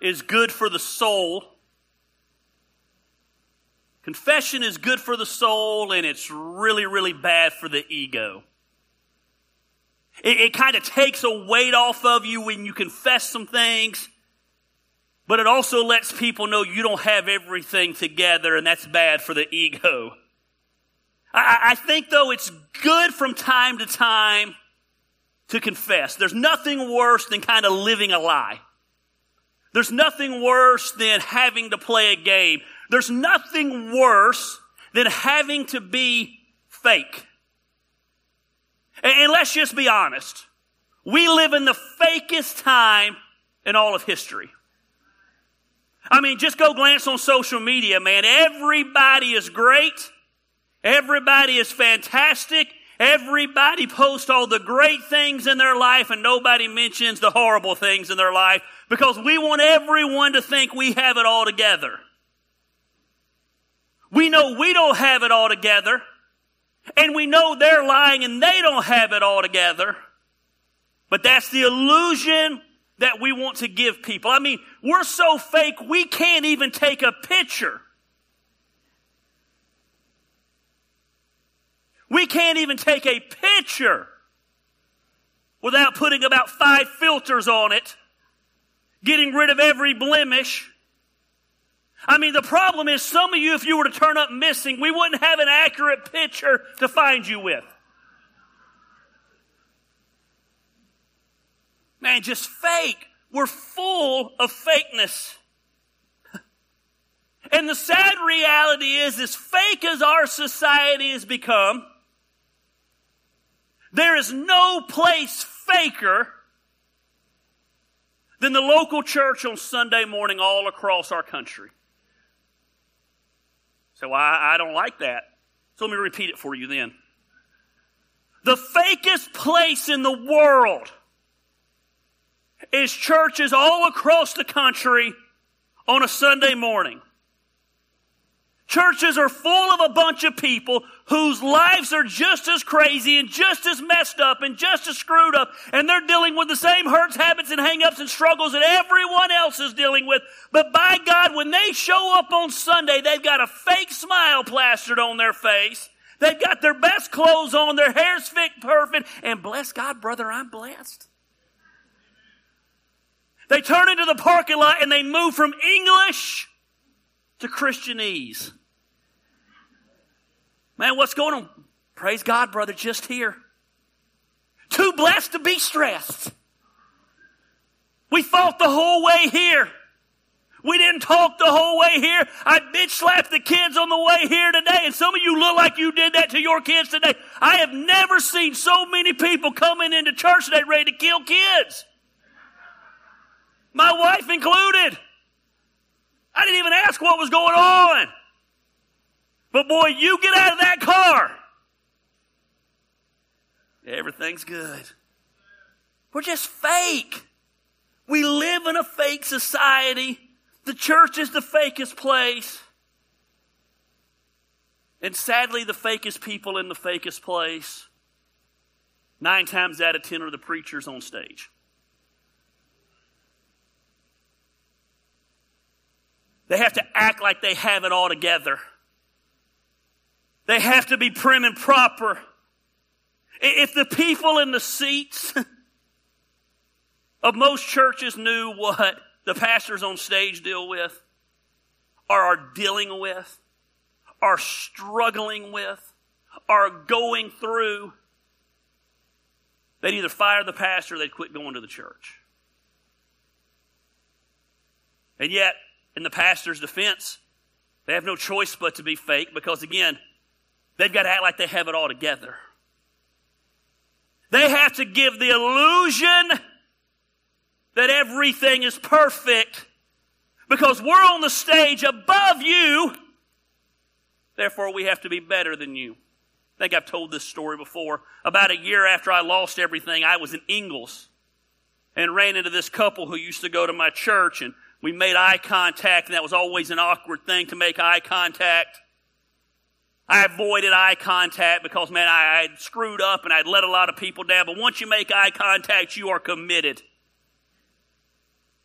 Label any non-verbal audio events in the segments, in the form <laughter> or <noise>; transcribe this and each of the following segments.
is good for the soul. Confession is good for the soul, and it's really, really bad for the ego. It, it kind of takes a weight off of you when you confess some things, but it also lets people know you don't have everything together, and that's bad for the ego. I, I think, though, it's good from time to time to confess. There's nothing worse than kind of living a lie. There's nothing worse than having to play a game. There's nothing worse than having to be fake. And let's just be honest. We live in the fakest time in all of history. I mean, just go glance on social media, man. Everybody is great. Everybody is fantastic. Everybody posts all the great things in their life and nobody mentions the horrible things in their life because we want everyone to think we have it all together. We know we don't have it all together. And we know they're lying and they don't have it all together. But that's the illusion that we want to give people. I mean, we're so fake, we can't even take a picture. We can't even take a picture without putting about five filters on it, getting rid of every blemish, I mean, the problem is some of you, if you were to turn up missing, we wouldn't have an accurate picture to find you with. Man, just fake. We're full of fakeness. <laughs> And the sad reality is, as fake as our society has become, there is no place faker than the local church on Sunday morning all across our country. So I, I don't like that. So let me repeat it for you then. The fakest place in the world is churches all across the country on a Sunday morning. Churches are full of a bunch of people whose lives are just as crazy and just as messed up and just as screwed up, and they're dealing with the same hurts, habits, and hangups and struggles that everyone else is dealing with. But by God, when they show up on Sunday, they've got a fake smile plastered on their face. They've got their best clothes on, their hair's fit perfect, and bless God, brother, I'm blessed. They turn into the parking lot and they move from English to Christianese. Man, what's going on? Praise God, brother, just here. Too blessed to be stressed. We fought the whole way here. We didn't talk the whole way here. I bitch slapped the kids on the way here today, and some of you look like you did that to your kids today. I have never seen so many people coming into church today ready to kill kids. My wife included. I didn't even ask what was going on. But boy, you get out of that car. Everything's good. We're just fake. We live in a fake society. The church is the fakest place. And sadly, the fakest people in the fakest place, nine times out of ten, are the preachers on stage. They have to act like they have it all together. They have to be prim and proper. If the people in the seats of most churches knew what the pastors on stage deal with, or are dealing with, are struggling with, are going through, they'd either fire the pastor or they'd quit going to the church. And yet, in the pastor's defense, they have no choice but to be fake because, again, They've got to act like they have it all together. They have to give the illusion that everything is perfect because we're on the stage above you. Therefore, we have to be better than you. I think I've told this story before. About a year after I lost everything, I was in Ingles and ran into this couple who used to go to my church, and we made eye contact, and that was always an awkward thing to make eye contact. I avoided eye contact because, man, I had screwed up and I'd let a lot of people down. But once you make eye contact, you are committed.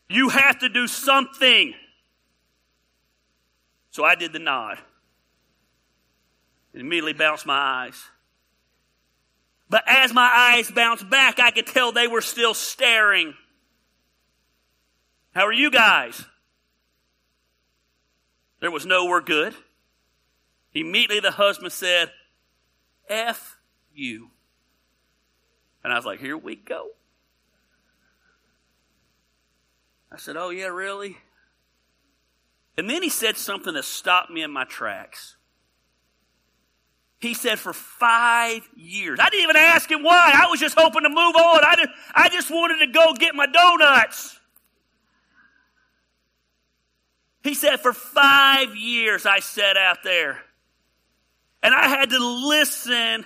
You have to do something. So I did the nod. And immediately bounced my eyes. But as my eyes bounced back, I could tell they were still staring. How are you guys? There was no we're good. Immediately the husband said, F you. And I was like, here we go. I said, oh yeah, really? And then he said something that stopped me in my tracks. He said, for five years. I didn't even ask him why. I was just hoping to move on. I, just, I just wanted to go get my donuts. He said, for five years I sat out there. And I had to listen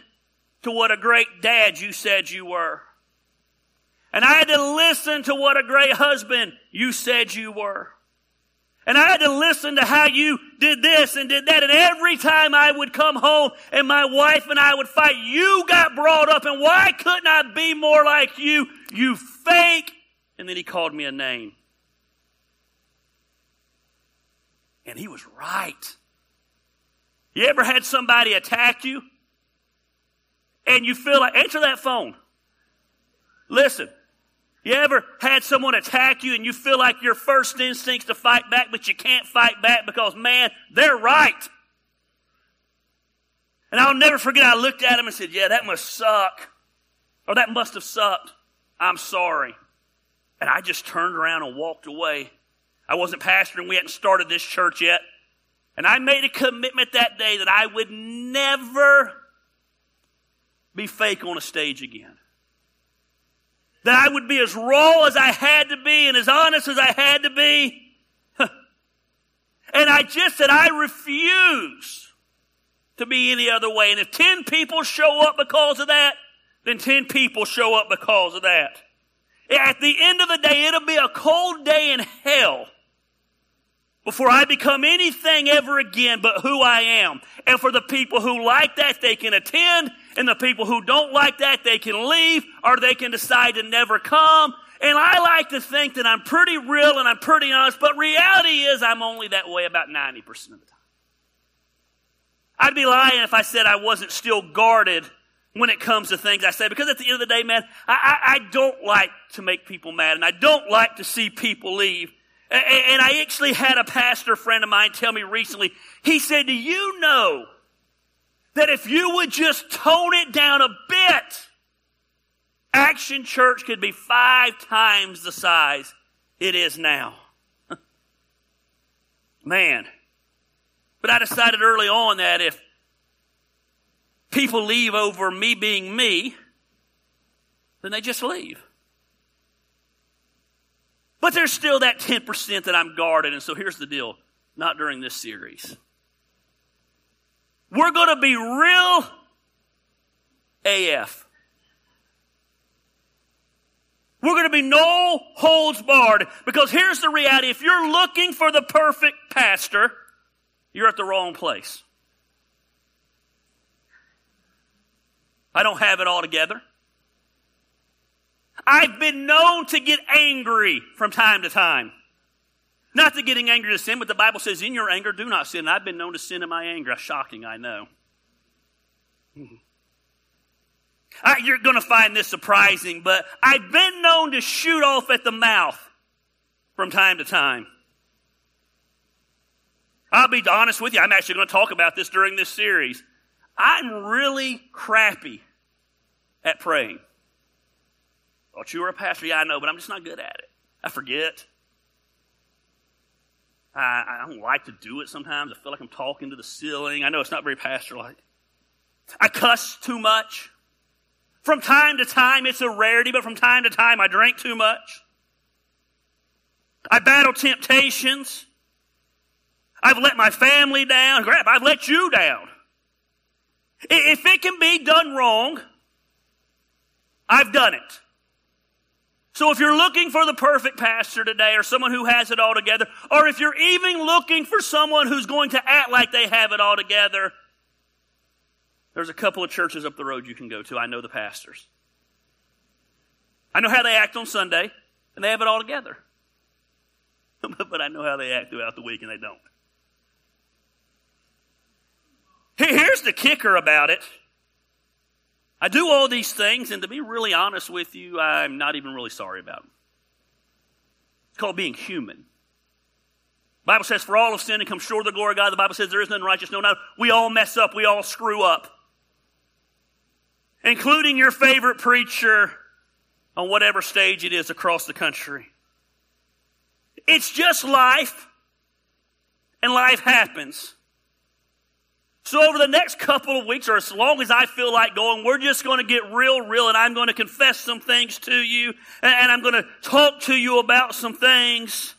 to what a great dad you said you were. And I had to listen to what a great husband you said you were. And I had to listen to how you did this and did that. And every time I would come home and my wife and I would fight, you got brought up. And why couldn't I be more like you? You fake. And then he called me a name. And he was right. You ever had somebody attack you? And you feel like, answer that phone. Listen, you ever had someone attack you and you feel like your first instinct's to fight back, but you can't fight back because, man, they're right. And I'll never forget, I looked at him and said, Yeah, that must suck. Or that must have sucked. I'm sorry. And I just turned around and walked away. I wasn't pastoring. We hadn't started this church yet. And I made a commitment that day that I would never be fake on a stage again that I would be as raw as I had to be and as honest as I had to be. <laughs> and I just said, I refuse to be any other way. And if 10 people show up because of that, then 10 people show up because of that. At the end of the day, it'll be a cold day in hell before I become anything ever again but who I am. And for the people who like that, they can attend and the people who don't like that, they can leave or they can decide to never come. And I like to think that I'm pretty real and I'm pretty honest, but reality is I'm only that way about 90% of the time. I'd be lying if I said I wasn't still guarded when it comes to things I say, because at the end of the day, man, I, I, I don't like to make people mad and I don't like to see people leave. And, I actually had a pastor friend of mine tell me recently, he said, do you know that if you would just tone it down a bit, Action Church could be five times the size it is now. <laughs> Man. But I decided early on that if people leave over me being me, then they just leave. But there's still that 10% that I'm guarded, and so here's the deal. Not during this series. We're going to be real AF. We're going to be no holds barred because here's the reality. If you're looking for the perfect pastor, you're at the wrong place. I don't have it all together. I've been known to get angry from time to time. Not to getting angry to sin, but the Bible says, in your anger, do not sin. I've been known to sin in my anger. Shocking, I know. I, you're going to find this surprising, but I've been known to shoot off at the mouth from time to time. I'll be honest with you, I'm actually going to talk about this during this series. I'm really crappy at praying. Thought you were a pastor. Yeah, I know, but I'm just not good at it. I forget. I, I don't like to do it sometimes. I feel like I'm talking to the ceiling. I know it's not very pastor like. I cuss too much. From time to time, it's a rarity, but from time to time, I drink too much. I battle temptations. I've let my family down. Crap, I've let you down. If it can be done wrong, I've done it. So if you're looking for the perfect pastor today or someone who has it all together, or if you're even looking for someone who's going to act like they have it all together, there's a couple of churches up the road you can go to. I know the pastors. I know how they act on Sunday, and they have it all together. <laughs> but I know how they act throughout the week and they don't. Here's the kicker about it. I do all these things, and to be really honest with you, I'm not even really sorry about them. It's called being human. The Bible says, for all of sin and come short of the glory of God. The Bible says there is none righteous, no, not. We all mess up. We all screw up. Including your favorite preacher on whatever stage it is across the country. It's just life, and life happens. So, over the next couple of weeks, or as long as I feel like going, we're just going to get real, real, and I'm going to confess some things to you, and I'm going to talk to you about some things,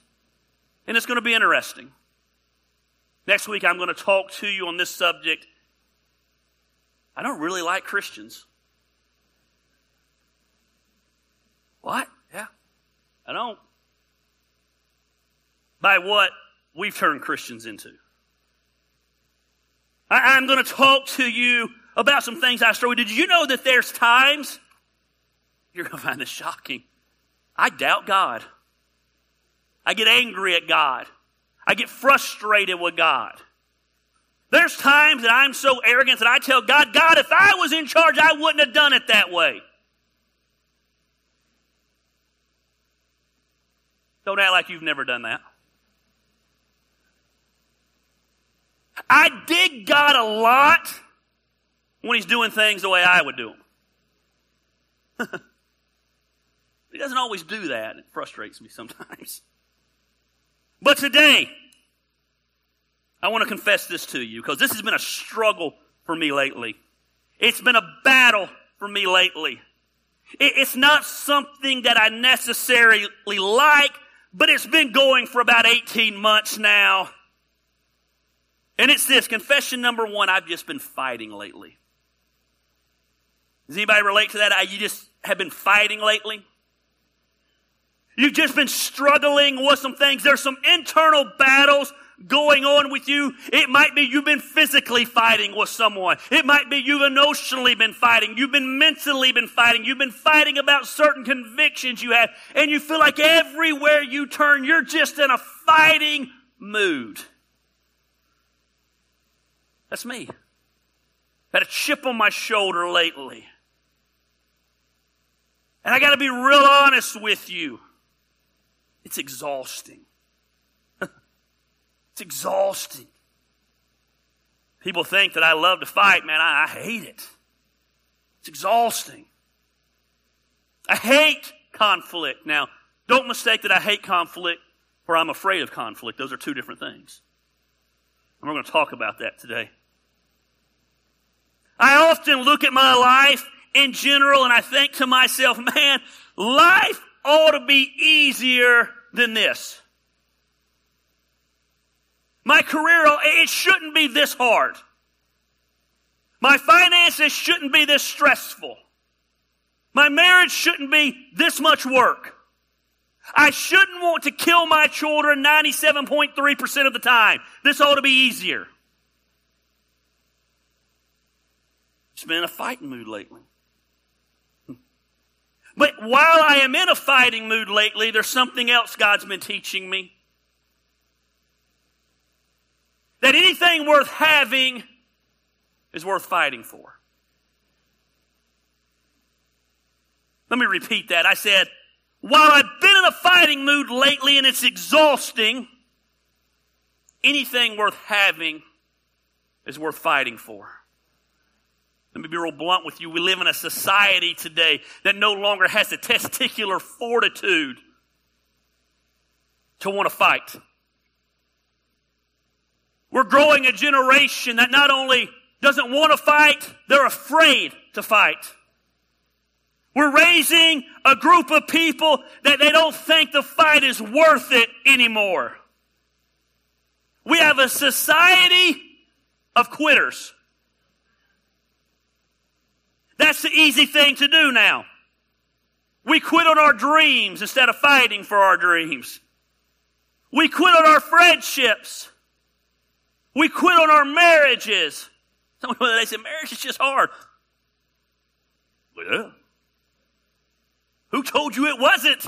and it's going to be interesting. Next week, I'm going to talk to you on this subject. I don't really like Christians. What? Yeah. I don't. By what we've turned Christians into. I, am going to talk to you about some things I struggle with. Did you know that there's times, you're going to find this shocking. I doubt God. I get angry at God. I get frustrated with God. There's times that I'm so arrogant that I tell God, God, if I was in charge, I wouldn't have done it that way. Don't act like you've never done that. I dig God a lot when He's doing things the way I would do them. <laughs> he doesn't always do that. It frustrates me sometimes. <laughs> But today, I want to confess this to you because this has been a struggle for me lately. It's been a battle for me lately. It's not something that I necessarily like, but it's been going for about 18 months now. And it's this confession number one I've just been fighting lately. Does anybody relate to that? You just have been fighting lately? You've just been struggling with some things. There's some internal battles going on with you. It might be you've been physically fighting with someone. It might be you've emotionally been fighting. You've been mentally been fighting. You've been fighting about certain convictions you have. And you feel like everywhere you turn, you're just in a fighting mood. That's me. Had a chip on my shoulder lately. And I got to be real honest with you. It's exhausting. <laughs> it's exhausting. People think that I love to fight, man. I, I hate it. It's exhausting. I hate conflict. Now, don't mistake that I hate conflict or I'm afraid of conflict. Those are two different things. And we're going to talk about that today. I often look at my life in general and I think to myself, man, life ought to be easier than this. My career, it shouldn't be this hard. My finances shouldn't be this stressful. My marriage shouldn't be this much work. I shouldn't want to kill my children 97.3% of the time. This ought to be easier. Just been in a fighting mood lately. But while I am in a fighting mood lately, there's something else God's been teaching me. That anything worth having is worth fighting for. Let me repeat that. I said, while I've been in a fighting mood lately and it's exhausting, anything worth having is worth fighting for. Let me be real blunt with you. We live in a society today that no longer has the testicular fortitude to want to fight. We're growing a generation that not only doesn't want to fight, they're afraid to fight. We're raising a group of people that they don't think the fight is worth it anymore. We have a society of quitters. That's the easy thing to do now. We quit on our dreams instead of fighting for our dreams. We quit on our friendships. We quit on our marriages. Some people they say marriage is just hard. Well, who told you it wasn't?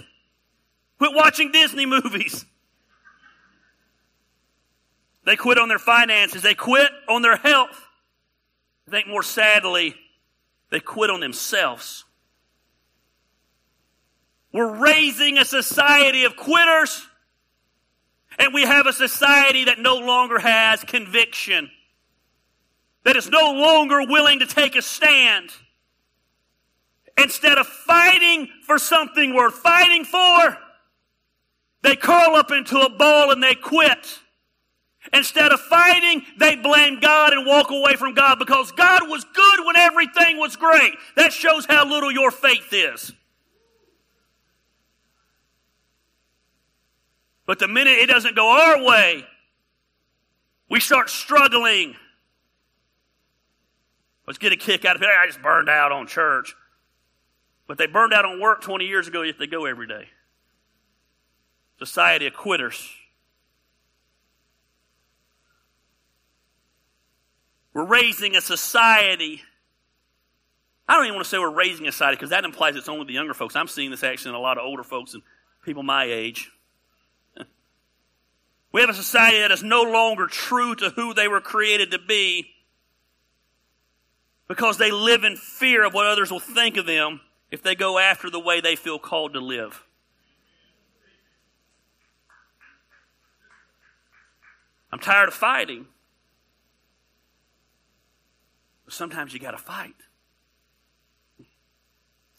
Quit watching Disney movies. They quit on their finances. They quit on their health. I think more sadly, they quit on themselves. We're raising a society of quitters, and we have a society that no longer has conviction, that is no longer willing to take a stand. Instead of fighting for something worth fighting for, they curl up into a ball and they quit. Instead of fighting, they blame God and walk away from God because God was good when everything was great. That shows how little your faith is. But the minute it doesn't go our way, we start struggling. Let's get a kick out of it. I just burned out on church. But they burned out on work 20 years ago, yet they go every day. Society of quitters. We're raising a society. I don't even want to say we're raising a society because that implies it's only the younger folks. I'm seeing this actually in a lot of older folks and people my age. <laughs> We have a society that is no longer true to who they were created to be because they live in fear of what others will think of them if they go after the way they feel called to live. I'm tired of fighting. But sometimes you got to fight.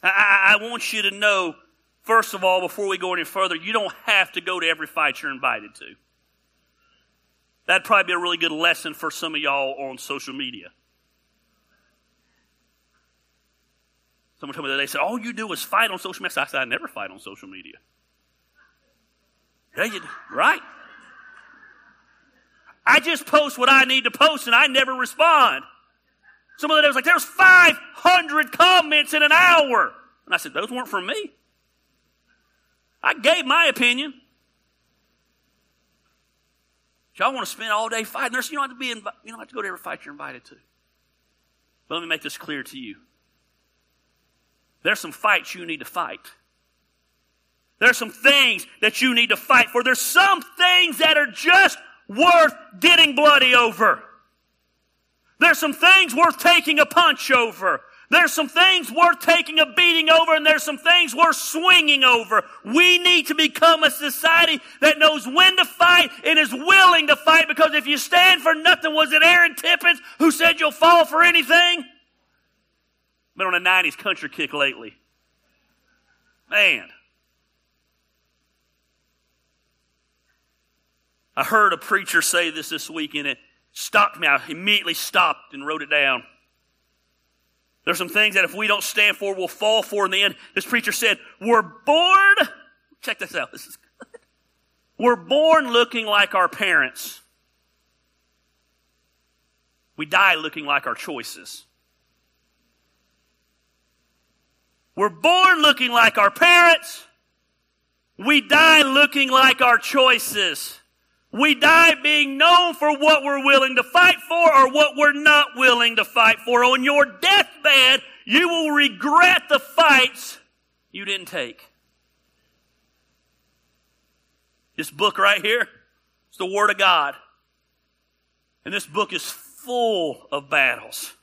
I, I, want you to know, first of all, before we go any further, you don't have to go to every fight you're invited to. That'd probably be a really good lesson for some of y'all on social media. Someone told me that they said, all you do is fight on social media. I said, I never fight on social media. Yeah, you, right? I just post what I need to post and I never respond. Some of the day was like, there's 500 comments in an hour. And I said, those weren't from me. I gave my opinion. Y'all want to spend all day fighting. There's, you don't have to be invi- you don't have to go to every fight you're invited to. But let me make this clear to you. There's some fights you need to fight. There's some things that you need to fight for. There's some things that are just worth getting bloody over. There's some things worth taking a punch over. There's some things worth taking a beating over, and there's some things worth swinging over. We need to become a society that knows when to fight and is willing to fight because if you stand for nothing, was it Aaron Tippins who said you'll fall for anything? Been on a 90s country kick lately. Man. I heard a preacher say this this week, and it stopped me. I immediately stopped and wrote it down. There's some things that if we don't stand for, we'll fall for in the end. This preacher said, we're born, check this out, this is good. We're born looking like our parents. We die looking like our choices. We're born looking like our parents. We die looking like our choices. We die being known for what we're willing to fight for or what we're not willing to fight for. On your deathbed, you will regret the fights you didn't take. This book right here, it's the Word of God. And this book is full of battles.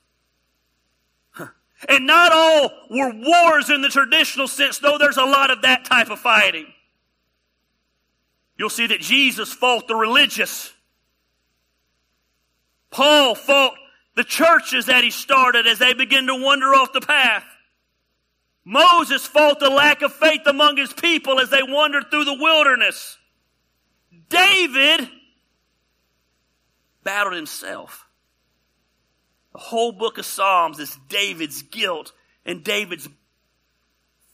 And not all were wars in the traditional sense, though there's a lot of that type of fighting. You'll see that Jesus fought the religious. Paul fought the churches that he started as they began to wander off the path. Moses fought the lack of faith among his people as they wandered through the wilderness. David battled himself. The whole book of Psalms is David's guilt and David's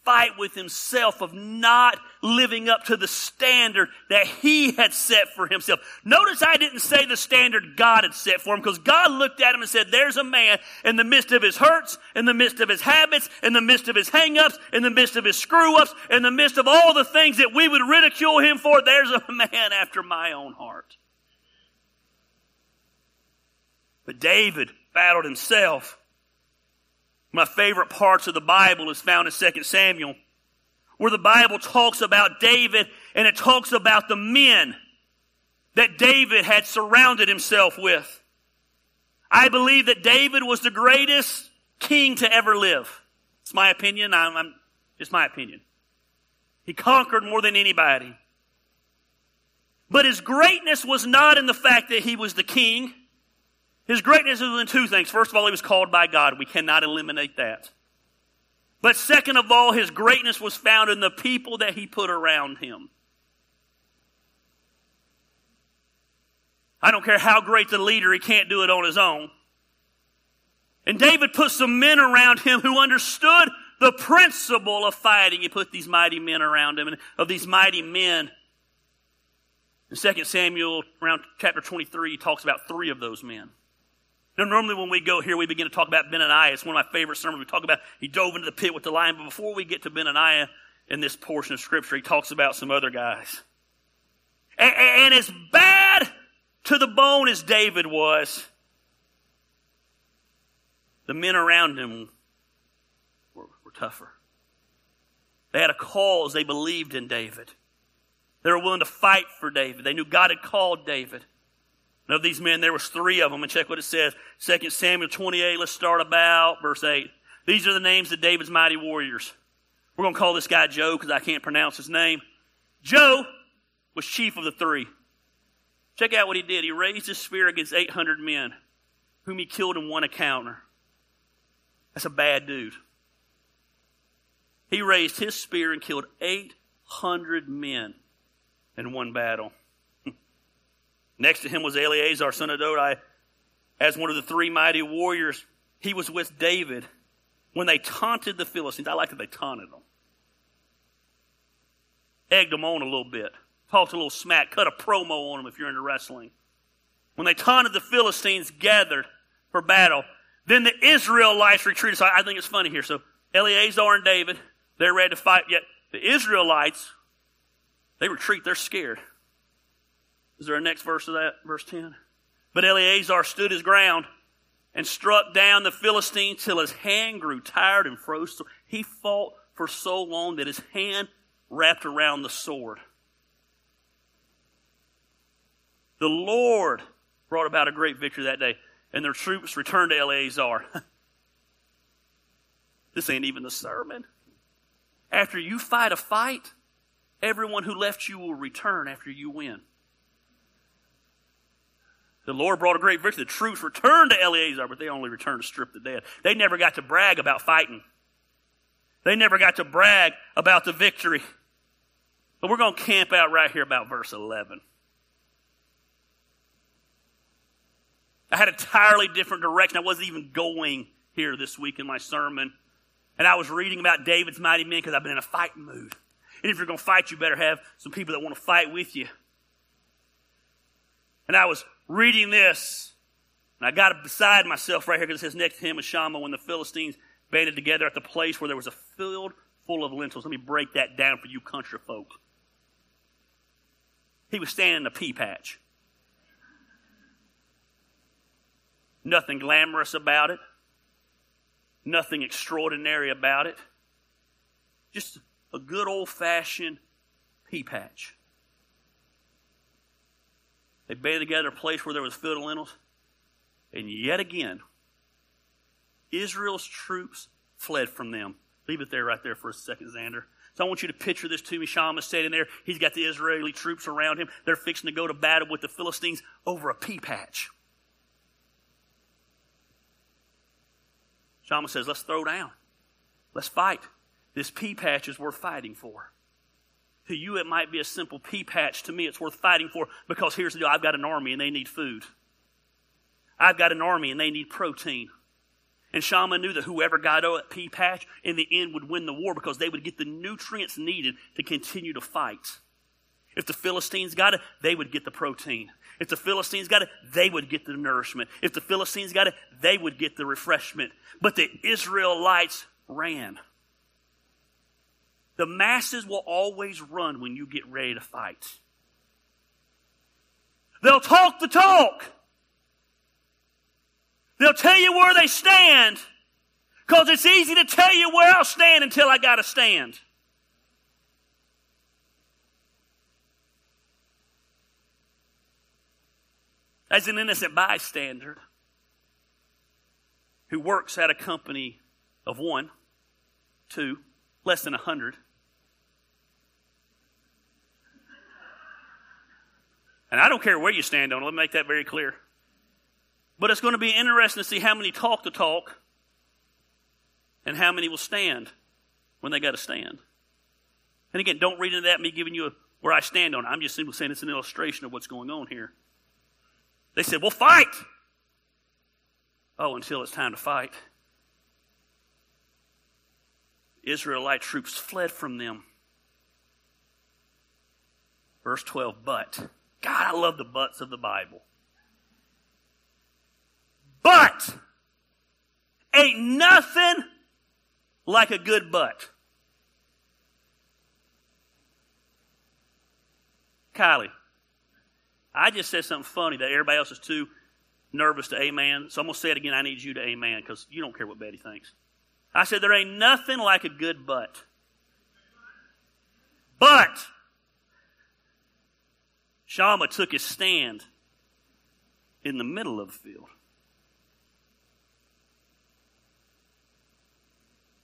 fight with himself of not living up to the standard that he had set for himself. Notice I didn't say the standard God had set for him because God looked at him and said, there's a man in the midst of his hurts, in the midst of his habits, in the midst of his hangups, in the midst of his screw ups, in the midst of all the things that we would ridicule him for. There's a <laughs> man after my own heart. But David battled himself. My favorite parts of the Bible is found in 2 Samuel, where the Bible talks about David and it talks about the men that David had surrounded himself with. I believe that David was the greatest king to ever live. It's my opinion. I'm, I'm just my opinion. He conquered more than anybody. But his greatness was not in the fact that he was the king. His greatness was in two things. First of all, he was called by God. We cannot eliminate that. But second of all, his greatness was found in the people that he put around him. I don't care how great the leader, he can't do it on his own. And David put some men around him who understood the principle of fighting. He put these mighty men around him, and of these mighty men, in 2 Samuel, around chapter 23, he talks about three of those men. Now, normally when we go here, we begin to talk about Benaniah. It's one of my favorite sermons. We talk about he dove into the pit with the lion. But before we get to Benaniah in this portion of Scripture, he talks about some other guys. And, and as bad to the bone as David was, the men around him were, were tougher. They had a cause. They believed in David. They were willing to fight for David. They knew God had called David. And of these men, there was three of them. And check what it says. 2 Samuel 28, let's start about verse 8. These are the names of David's mighty warriors. We're going to call this guy Joe because I can't pronounce his name. Joe was chief of the three. Check out what he did. He raised his spear against 800 men, whom he killed in one encounter. That's a bad dude. He raised his spear and killed 800 men in one battle. Next to him was Eleazar, son of Dodai, as one of the three mighty warriors. He was with David when they taunted the Philistines. I like that they taunted them. Egged them on a little bit. Talked a little smack. Cut a promo on them if you're into wrestling. When they taunted the Philistines gathered for battle, then the Israelites retreated. So I think it's funny here. So Eleazar and David, they're ready to fight. Yet the Israelites, they retreat. They're scared. Is there a next verse of that? Verse 10? But Eleazar stood his ground and struck down the Philistine till his hand grew tired and froze. He fought for so long that his hand wrapped around the sword. The Lord brought about a great victory that day, and their troops returned to Eleazar. <laughs> this ain't even the sermon. After you fight a fight, everyone who left you will return after you win. The Lord brought a great victory. The troops returned to Eleazar, but they only returned to strip the dead. They never got to brag about fighting. They never got to brag about the victory. But we're going to camp out right here about verse 11. I had entirely different direction. I wasn't even going here this week in my sermon. And I was reading about David's mighty men because I've been in a fighting mood. And if you're going to fight, you better have some people that want to fight with you. And I was reading this, and I got beside myself right here because it says next to him was Shammah when the Philistines banded together at the place where there was a field full of lentils. Let me break that down for you country folk. He was standing in a pea patch. Nothing glamorous about it. Nothing extraordinary about it. Just a good old fashioned pea patch. They banded together a place where there was of lentils. And yet again, Israel's troops fled from them. Leave it there right there for a second, Xander. So I want you to picture this to me. Shammah standing there. He's got the Israeli troops around him. They're fixing to go to battle with the Philistines over a pea patch. Shammah says, let's throw down. Let's fight. This pea patch is worth fighting for. To you, it might be a simple pea patch. To me, it's worth fighting for because here's the deal I've got an army and they need food. I've got an army and they need protein. And Shammah knew that whoever got a pea patch in the end would win the war because they would get the nutrients needed to continue to fight. If the Philistines got it, they would get the protein. If the Philistines got it, they would get the nourishment. If the Philistines got it, they would get the refreshment. But the Israelites ran. The masses will always run when you get ready to fight. They'll talk the talk. They'll tell you where they stand because it's easy to tell you where I'll stand until I got to stand. as an innocent bystander who works at a company of one, two, less than a hundred. And I don't care where you stand on it, let me make that very clear. But it's going to be interesting to see how many talk the talk and how many will stand when they got to stand. And again, don't read into that me giving you a, where I stand on it. I'm just simply saying it's an illustration of what's going on here. They said, We'll fight. Oh, until it's time to fight. Israelite troops fled from them. Verse 12, but. God, I love the buts of the Bible. But ain't nothing like a good butt. Kylie, I just said something funny that everybody else is too nervous to amen. So I'm going to say it again. I need you to amen because you don't care what Betty thinks. I said, there ain't nothing like a good butt. But Shammah took his stand in the middle of the field.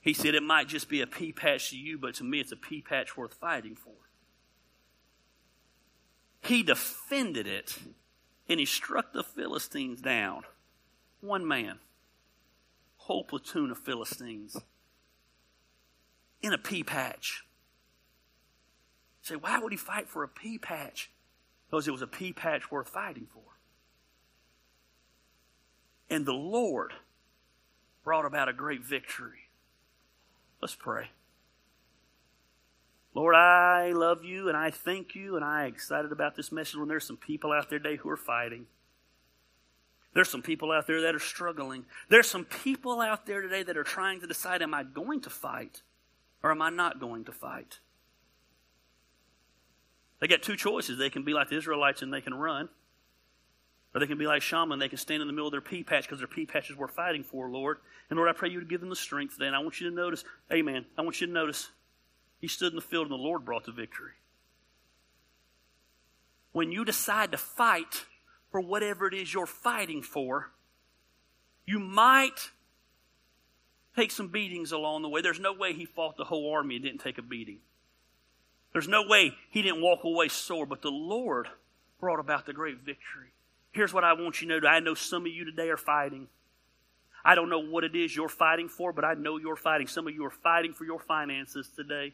He said, It might just be a pea patch to you, but to me, it's a pea patch worth fighting for. He defended it and he struck the Philistines down. One man, whole platoon of Philistines in a pea patch. say, why would he fight for a pea patch? Because it was a pea patch worth fighting for. And the Lord brought about a great victory. Let's pray. Lord, I love you and I thank you and I'm excited about this message when there's some people out there today who are fighting. There's some people out there that are struggling. There's some people out there today that are trying to decide am I going to fight or am I not going to fight? They got two choices. They can be like the Israelites and they can run. Or they can be like Shammah and they can stand in the middle of their pea patch because their pea patch is worth fighting for, Lord. And Lord, I pray you to give them the strength today. And I want you to notice, amen, I want you to notice he stood in the field and the Lord brought the victory. When you decide to fight for whatever it is you're fighting for, you might take some beatings along the way. There's no way he fought the whole army and didn't take a beating. There's no way he didn't walk away sore, but the Lord brought about the great victory. Here's what I want you to know. I know some of you today are fighting. I don't know what it is you're fighting for, but I know you're fighting. Some of you are fighting for your finances today.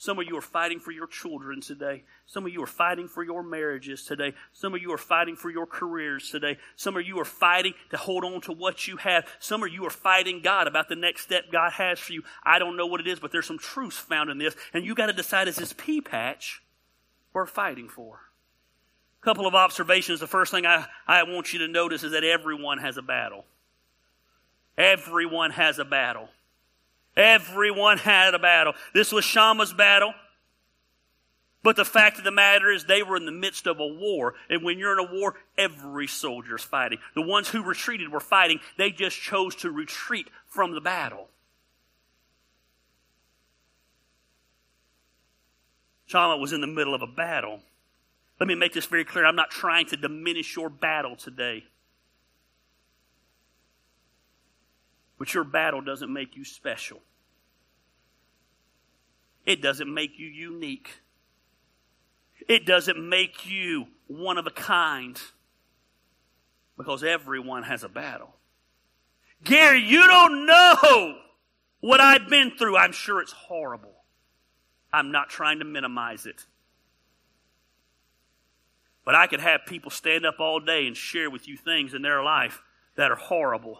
Some of you are fighting for your children today. Some of you are fighting for your marriages today. Some of you are fighting for your careers today. Some of you are fighting to hold on to what you have. Some of you are fighting God about the next step God has for you. I don't know what it is, but there's some truth found in this. And you got to decide is this pea patch worth fighting for? A couple of observations. The first thing I, I want you to notice is that everyone has a battle. Everyone has a battle. Everyone had a battle. This was Shammah's battle. But the fact of the matter is, they were in the midst of a war. And when you're in a war, every soldier is fighting. The ones who retreated were fighting. They just chose to retreat from the battle. Shammah was in the middle of a battle. Let me make this very clear. I'm not trying to diminish your battle today. But your battle doesn't make you special. It doesn't make you unique. It doesn't make you one of a kind. Because everyone has a battle. Gary, you don't know what I've been through. I'm sure it's horrible. I'm not trying to minimize it. But I could have people stand up all day and share with you things in their life that are horrible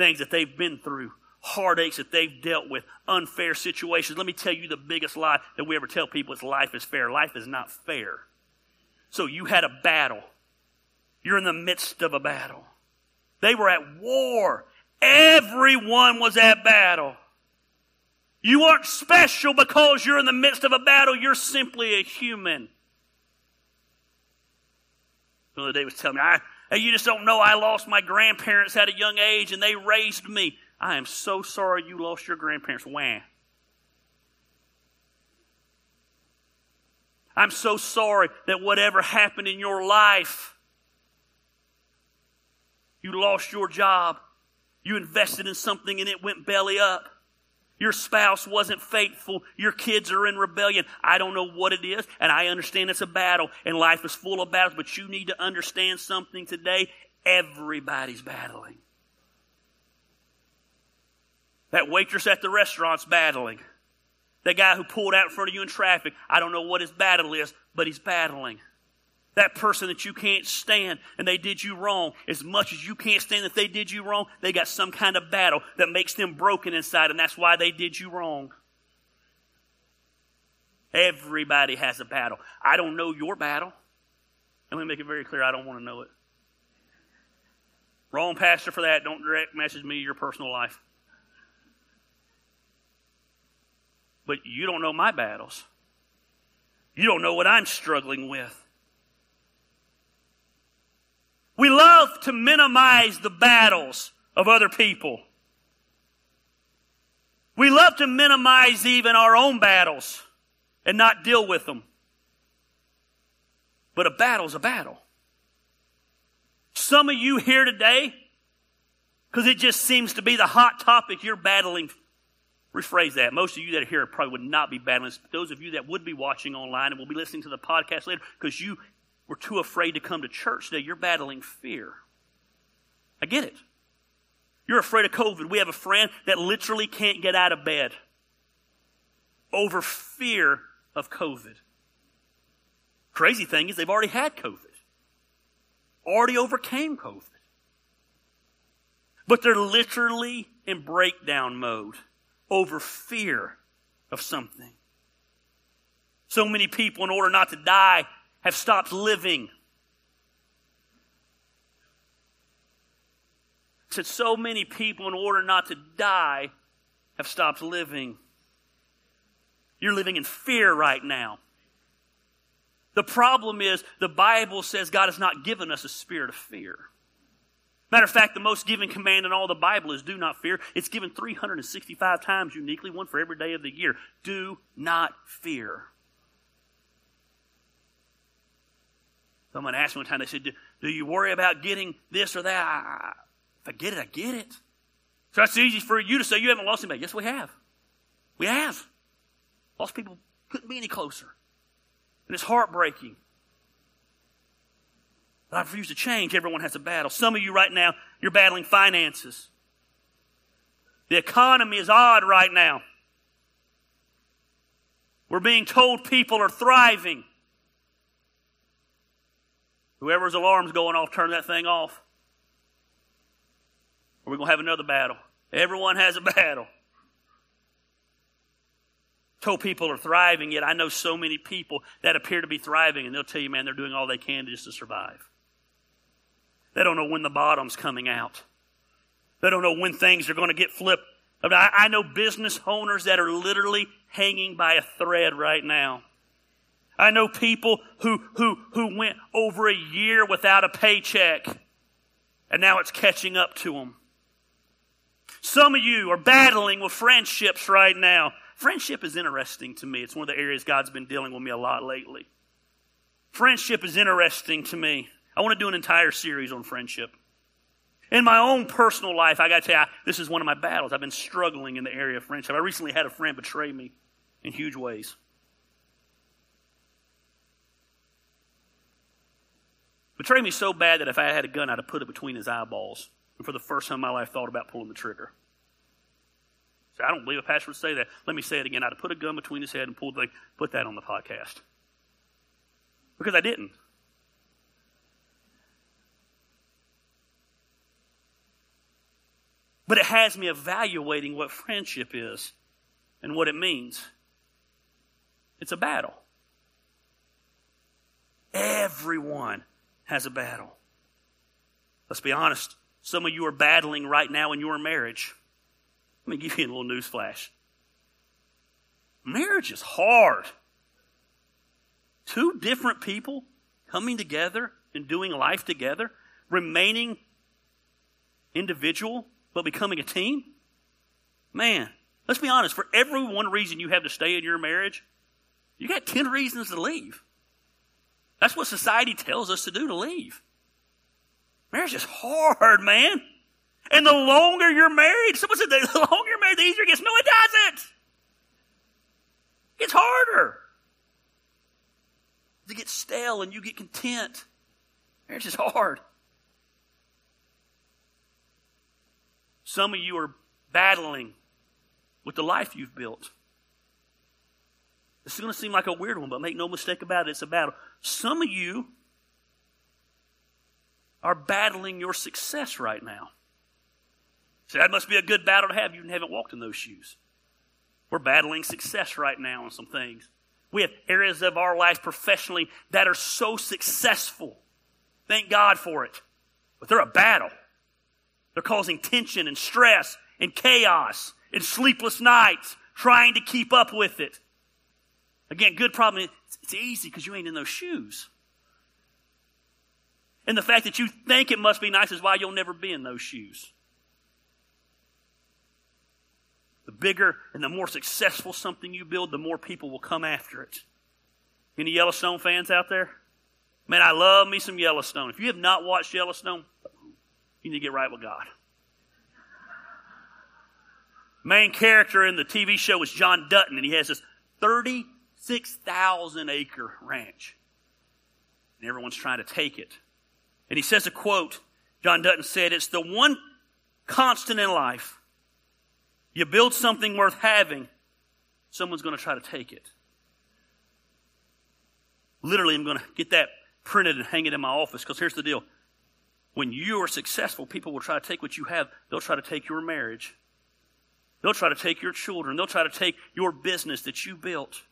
things that they've been through, heartaches that they've dealt with, unfair situations. Let me tell you the biggest lie that we ever tell people is life is fair. Life is not fair. So you had a battle. You're in the midst of a battle. They were at war. Everyone was at battle. You aren't special because you're in the midst of a battle. You're simply a human. The other day was telling me, I, you just don't know I lost my grandparents at a young age and they raised me. I am so sorry you lost your grandparents. Wah. I'm so sorry that whatever happened in your life You lost your job. You invested in something and it went belly up. Your spouse wasn't faithful. Your kids are in rebellion. I don't know what it is, and I understand it's a battle, and life is full of battles, but you need to understand something today. Everybody's battling. That waitress at the restaurant's battling. That guy who pulled out in front of you in traffic, I don't know what his battle is, but he's battling. That person that you can't stand and they did you wrong, as much as you can't stand that they did you wrong, they got some kind of battle that makes them broken inside, and that's why they did you wrong. Everybody has a battle. I don't know your battle. And let me make it very clear I don't want to know it. Wrong pastor for that. Don't direct message me your personal life. But you don't know my battles. You don't know what I'm struggling with. We love to minimize the battles of other people. We love to minimize even our own battles and not deal with them. But a battle's a battle. Some of you here today, because it just seems to be the hot topic you're battling. Rephrase that. Most of you that are here probably would not be battling. Those of you that would be watching online and will be listening to the podcast later, because you were too afraid to come to church today, you're battling fear. I get it. You're afraid of COVID. We have a friend that literally can't get out of bed over fear of COVID. Crazy thing is, they've already had COVID, already overcame COVID. But they're literally in breakdown mode over fear of something. So many people, in order not to die, have stopped living. Said so many people, in order not to die, have stopped living. You're living in fear right now. The problem is the Bible says God has not given us a spirit of fear. Matter of fact, the most given command in all the Bible is do not fear. It's given 365 times uniquely, one for every day of the year. Do not fear. Someone asked me one time, they said, Do you worry about getting this or that? I, if I get it, I get it. So it's easy for you to say you haven't lost anybody. Yes, we have. We have. Lost people couldn't be any closer. And it's heartbreaking. But I refuse to change. Everyone has a battle. Some of you right now, you're battling finances. The economy is odd right now. We're being told people are thriving. Whoever's alarm's going off, turn that thing off. Or we're going to have another battle. Everyone has a battle. Told people are thriving, yet I know so many people that appear to be thriving, and they'll tell you, man, they're doing all they can just to survive. They don't know when the bottom's coming out. They don't know when things are going to get flipped. I know business owners that are literally hanging by a thread right now. I know people who, who, who went over a year without a paycheck, and now it's catching up to them. Some of you are battling with friendships right now. Friendship is interesting to me. It's one of the areas God's been dealing with me a lot lately. Friendship is interesting to me. I want to do an entire series on friendship. In my own personal life, I got to tell you, this is one of my battles. I've been struggling in the area of friendship. I recently had a friend betray me in huge ways. Betrayed me so bad that if I had a gun, I'd have put it between his eyeballs. And for the first time in my life, thought about pulling the trigger. So I don't believe a pastor would say that. Let me say it again. I'd have put a gun between his head and pulled the, put that on the podcast. Because I didn't. But it has me evaluating what friendship is and what it means. It's a battle. Everyone has a battle. Let's be honest. Some of you are battling right now in your marriage. Let me give you a little news flash. Marriage is hard. Two different people coming together and doing life together, remaining individual but becoming a team. Man, let's be honest. For every one reason you have to stay in your marriage, you got 10 reasons to leave. That's what society tells us to do to leave. Marriage is hard, man. And the longer you're married, someone said the longer you're married, the easier it gets. No, it doesn't. It's harder. To get stale and you get content. Marriage is hard. Some of you are battling with the life you've built. This is going to seem like a weird one, but make no mistake about it, it's a battle. Some of you are battling your success right now. So that must be a good battle to have. You haven't walked in those shoes. We're battling success right now on some things. We have areas of our life professionally that are so successful. Thank God for it. But they're a battle. They're causing tension and stress and chaos and sleepless nights trying to keep up with it. Again, good problem. It's easy because you ain't in those shoes. And the fact that you think it must be nice is why you'll never be in those shoes. The bigger and the more successful something you build, the more people will come after it. Any Yellowstone fans out there? Man, I love me some Yellowstone. If you have not watched Yellowstone, you need to get right with God. Main character in the TV show is John Dutton, and he has this 36,000 acre ranch. And everyone's trying to take it. And he says a quote, John Dutton said, It's the one constant in life. You build something worth having, someone's going to try to take it. Literally, I'm going to get that printed and hang it in my office because here's the deal. When you are successful, people will try to take what you have. They'll try to take your marriage. They'll try to take your children. They'll try to take your business that you built.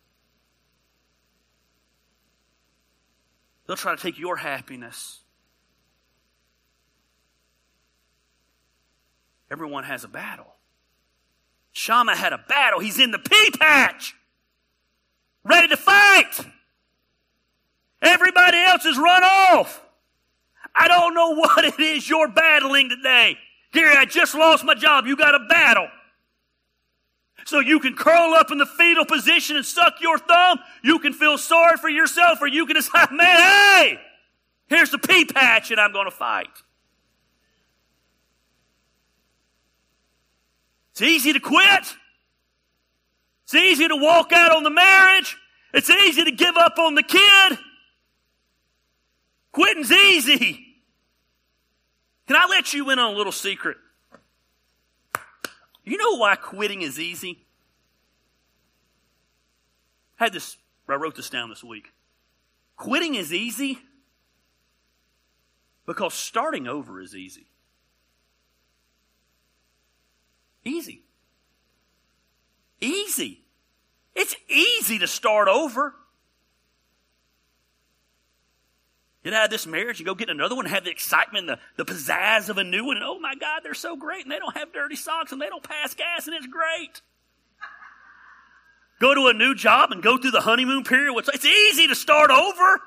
They'll try to take your happiness. Everyone has a battle. Shammah had a battle. He's in the pea patch, ready to fight. Everybody else has run off. I don't know what it is you're battling today. Gary, I just lost my job. You got a battle. So you can curl up in the fetal position and suck your thumb. You can feel sorry for yourself, or you can decide, man, hey, here's the pea patch and I'm going to fight. It's easy to quit. It's easy to walk out on the marriage. It's easy to give up on the kid. Quitting's easy. Can I let you in on a little secret? You know why quitting is easy? I had this, I wrote this down this week. Quitting is easy because starting over is easy. Easy. Easy. It's easy to start over. Get out of this marriage and go get another one, have the excitement, the, the pizzazz of a new one, and oh my God, they're so great, and they don't have dirty socks, and they don't pass gas, and it's great. Go to a new job and go through the honeymoon period. It's easy to start over.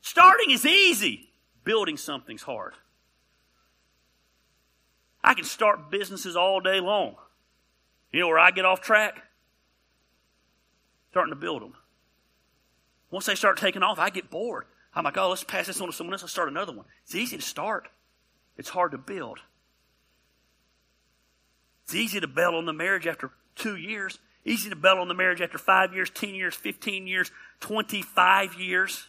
Starting is easy. Building something's hard. I can start businesses all day long. You know where I get off track? Starting to build them. Once they start taking off, I get bored. I'm like, oh, let's pass this on to someone else. Let's start another one. It's easy to start. It's hard to build. It's easy to bail on the marriage after two years. Easy to bail on the marriage after five years, 10 years, 15 years, 25 years.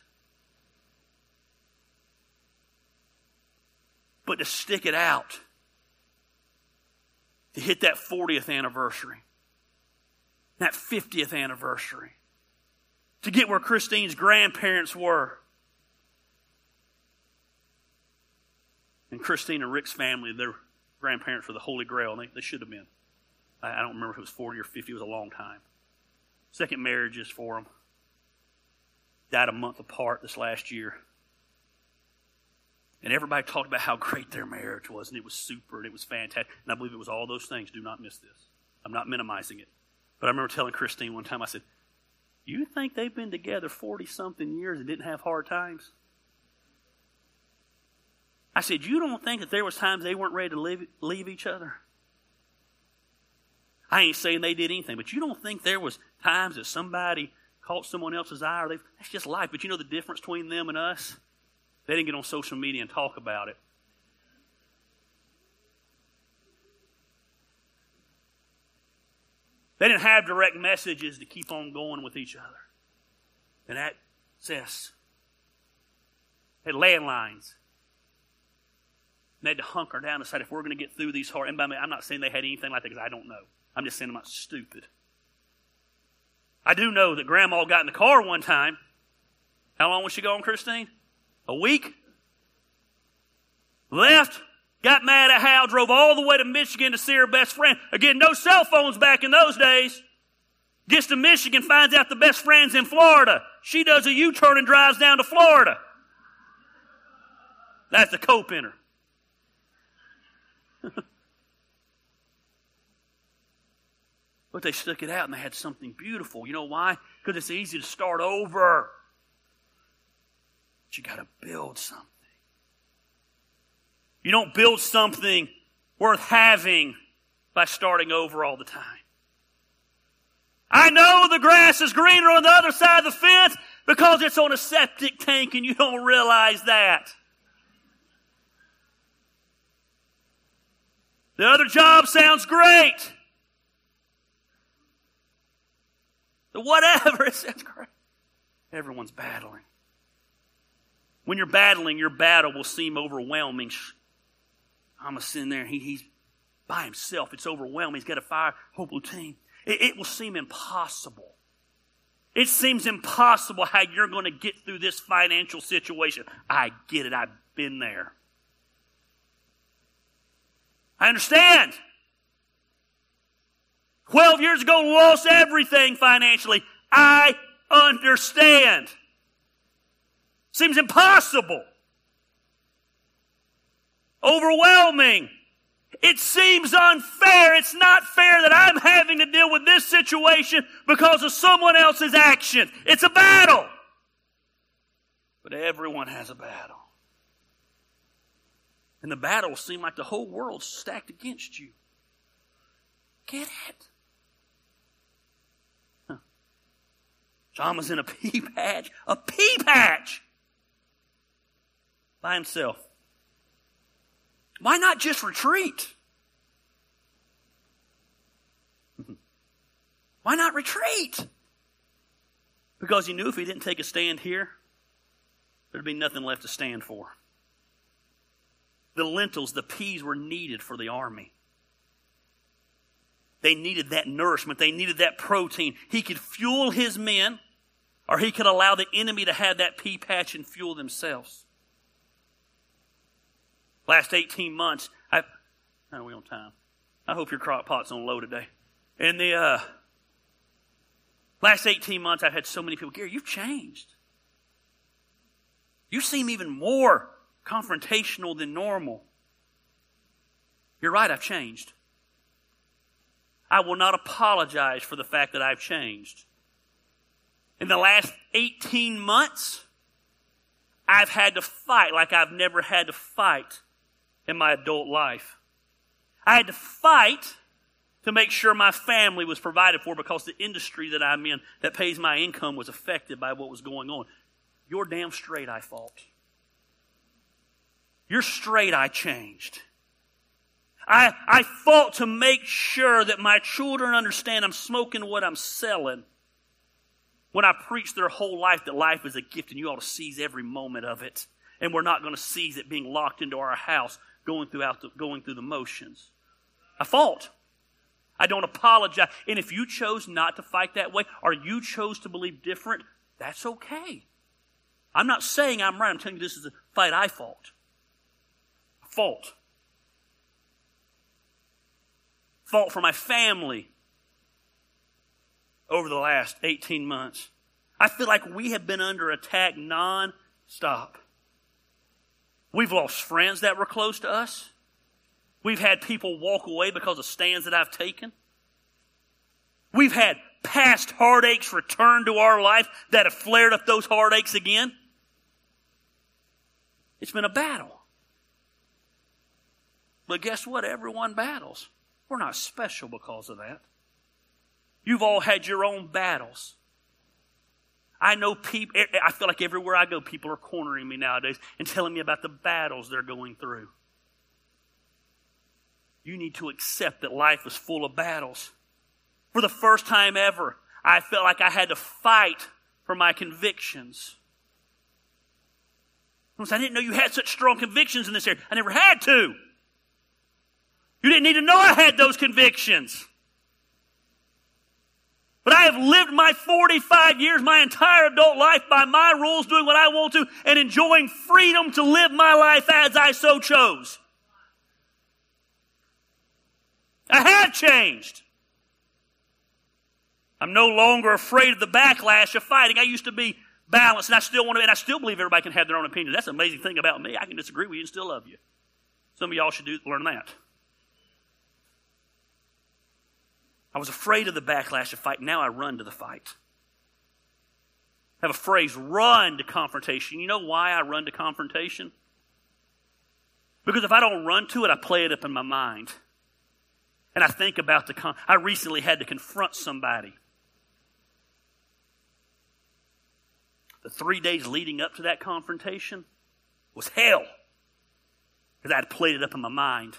But to stick it out, to hit that 40th anniversary, that 50th anniversary, to get where Christine's grandparents were. And Christine and Rick's family, their grandparents were the Holy Grail, and they, they should have been. I, I don't remember if it was 40 or 50, it was a long time. Second marriages for them. Died a month apart this last year. And everybody talked about how great their marriage was, and it was super, and it was fantastic. And I believe it was all those things. Do not miss this. I'm not minimizing it. But I remember telling Christine one time, I said, you think they've been together 40 something years and didn't have hard times? I said, You don't think that there was times they weren't ready to leave, leave each other? I ain't saying they did anything, but you don't think there was times that somebody caught someone else's eye, or they've, that's just life. But you know the difference between them and us? They didn't get on social media and talk about it. They didn't have direct messages to keep on going with each other. And access. They had landlines. And they had to hunker down and decide if we're going to get through these hard. And by me, I'm not saying they had anything like that because I don't know. I'm just saying I'm not stupid. I do know that Grandma got in the car one time. How long was she gone, Christine? A week? Left, got mad at Hal, drove all the way to Michigan to see her best friend. Again, no cell phones back in those days. Gets to Michigan, finds out the best friend's in Florida. She does a U turn and drives down to Florida. That's the cope in her. <laughs> but they stuck it out and they had something beautiful. You know why? Because it's easy to start over. But you got to build something. You don't build something worth having by starting over all the time. I know the grass is greener on the other side of the fence because it's on a septic tank and you don't realize that. The other job sounds great. The whatever, <laughs> it sounds great. Everyone's battling. When you're battling, your battle will seem overwhelming. I'm sitting there, he, he's by himself. It's overwhelming. He's got a fire whole team. It, it will seem impossible. It seems impossible how you're going to get through this financial situation. I get it. I've been there. I understand. 12 years ago, lost everything financially. I understand. Seems impossible. Overwhelming. It seems unfair. It's not fair that I'm having to deal with this situation because of someone else's action. It's a battle. But everyone has a battle. And the battle seem like the whole world's stacked against you. Get it? Huh. John was in a <laughs> pea patch. A pea patch! By himself. Why not just retreat? Why not retreat? Because he knew if he didn't take a stand here, there'd be nothing left to stand for. The lentils, the peas were needed for the army. They needed that nourishment. They needed that protein. He could fuel his men, or he could allow the enemy to have that pea patch and fuel themselves. Last 18 months, I, are we on time? I hope your crock pot's on low today. In the uh, last 18 months, I've had so many people, Gary, you've changed. You seem even more confrontational than normal. You're right, I've changed. I will not apologize for the fact that I've changed. In the last 18 months, I've had to fight like I've never had to fight in my adult life. I had to fight to make sure my family was provided for because the industry that I'm in that pays my income was affected by what was going on. You're damn straight I fought. You're straight I changed. I, I fought to make sure that my children understand I'm smoking what I'm selling. When I preach their whole life that life is a gift and you ought to seize every moment of it. And we're not going to seize it being locked into our house going throughout the, going through the motions. I fought. I don't apologize. And if you chose not to fight that way or you chose to believe different, that's okay. I'm not saying I'm right. I'm telling you this is a fight I fought. I fought. Fought for my family over the last 18 months. I feel like we have been under attack non-stop. We've lost friends that were close to us. We've had people walk away because of stands that I've taken. We've had past heartaches return to our life that have flared up those heartaches again. It's been a battle. But guess what? Everyone battles. We're not special because of that. You've all had your own battles. I know people, I feel like everywhere I go, people are cornering me nowadays and telling me about the battles they're going through. You need to accept that life is full of battles. For the first time ever, I felt like I had to fight for my convictions. I didn't know you had such strong convictions in this area. I never had to. You didn't need to know I had those convictions. But I have lived my 45 years, my entire adult life by my rules, doing what I want to, and enjoying freedom to live my life as I so chose. I have changed. I'm no longer afraid of the backlash of fighting. I used to be balanced, and I still want to, and I still believe everybody can have their own opinion. That's an amazing thing about me. I can disagree with you and still love you. Some of y'all should do, learn that. I was afraid of the backlash of fight. Now I run to the fight. I have a phrase, run to confrontation. You know why I run to confrontation? Because if I don't run to it, I play it up in my mind. And I think about the, con- I recently had to confront somebody. The three days leading up to that confrontation was hell. Because I had played it up in my mind.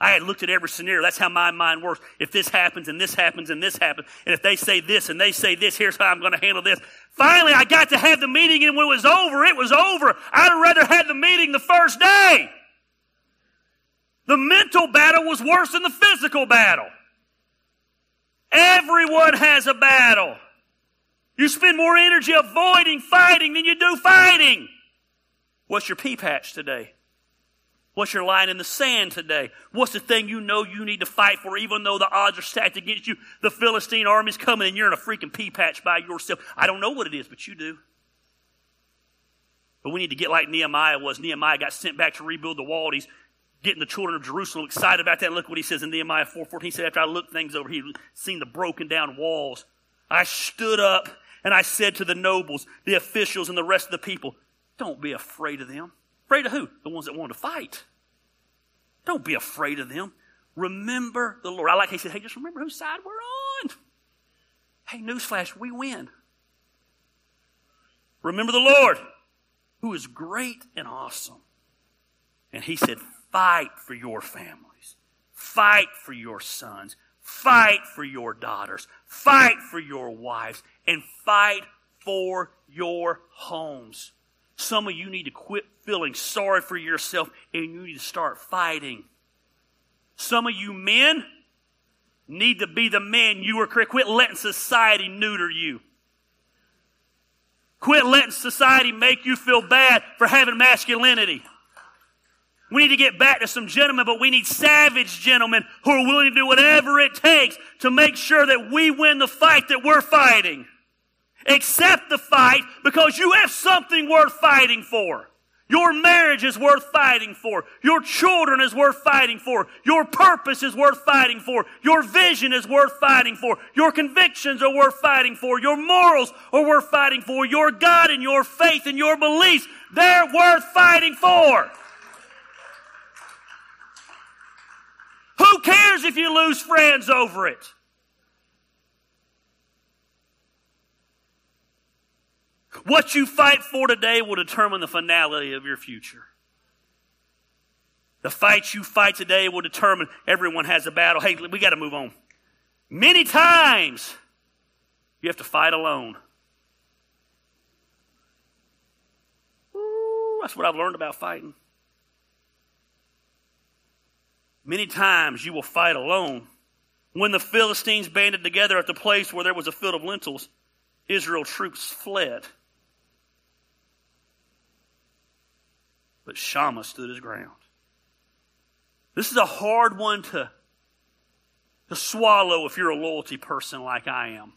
I had looked at every scenario. That's how my mind works. If this happens and this happens and this happens, and if they say this and they say this, here's how I'm going to handle this. Finally, I got to have the meeting, and when it was over, it was over. I'd have rather had the meeting the first day. The mental battle was worse than the physical battle. Everyone has a battle. You spend more energy avoiding fighting than you do fighting. What's your pea patch today? What's your line in the sand today? What's the thing you know you need to fight for, even though the odds are stacked against you? The Philistine army's coming and you're in a freaking pea patch by yourself. I don't know what it is, but you do. But we need to get like Nehemiah was. Nehemiah got sent back to rebuild the wall. He's getting the children of Jerusalem excited about that. Look what he says in Nehemiah 4.14. He said, after I looked things over, he seen the broken down walls. I stood up and I said to the nobles, the officials, and the rest of the people, don't be afraid of them. Afraid of who? The ones that want to fight. Don't be afraid of them. Remember the Lord. I like he said, hey, just remember whose side we're on. Hey, newsflash, we win. Remember the Lord, who is great and awesome. And he said, fight for your families. Fight for your sons. Fight for your daughters. Fight for your wives. And fight for your homes. Some of you need to quit feeling sorry for yourself and you need to start fighting. Some of you men need to be the men you were. Created. Quit letting society neuter you. Quit letting society make you feel bad for having masculinity. We need to get back to some gentlemen, but we need savage gentlemen who are willing to do whatever it takes to make sure that we win the fight that we're fighting. Accept the fight because you have something worth fighting for. Your marriage is worth fighting for. Your children is worth fighting for. Your purpose is worth fighting for. Your vision is worth fighting for. Your convictions are worth fighting for. Your morals are worth fighting for. Your God and your faith and your beliefs, they're worth fighting for. Who cares if you lose friends over it? What you fight for today will determine the finality of your future. The fight you fight today will determine everyone has a battle. Hey, we got to move on. Many times you have to fight alone. Ooh, that's what I've learned about fighting. Many times you will fight alone. When the Philistines banded together at the place where there was a field of lentils, Israel troops fled. But Shammah stood his ground. This is a hard one to, to swallow if you're a loyalty person like I am.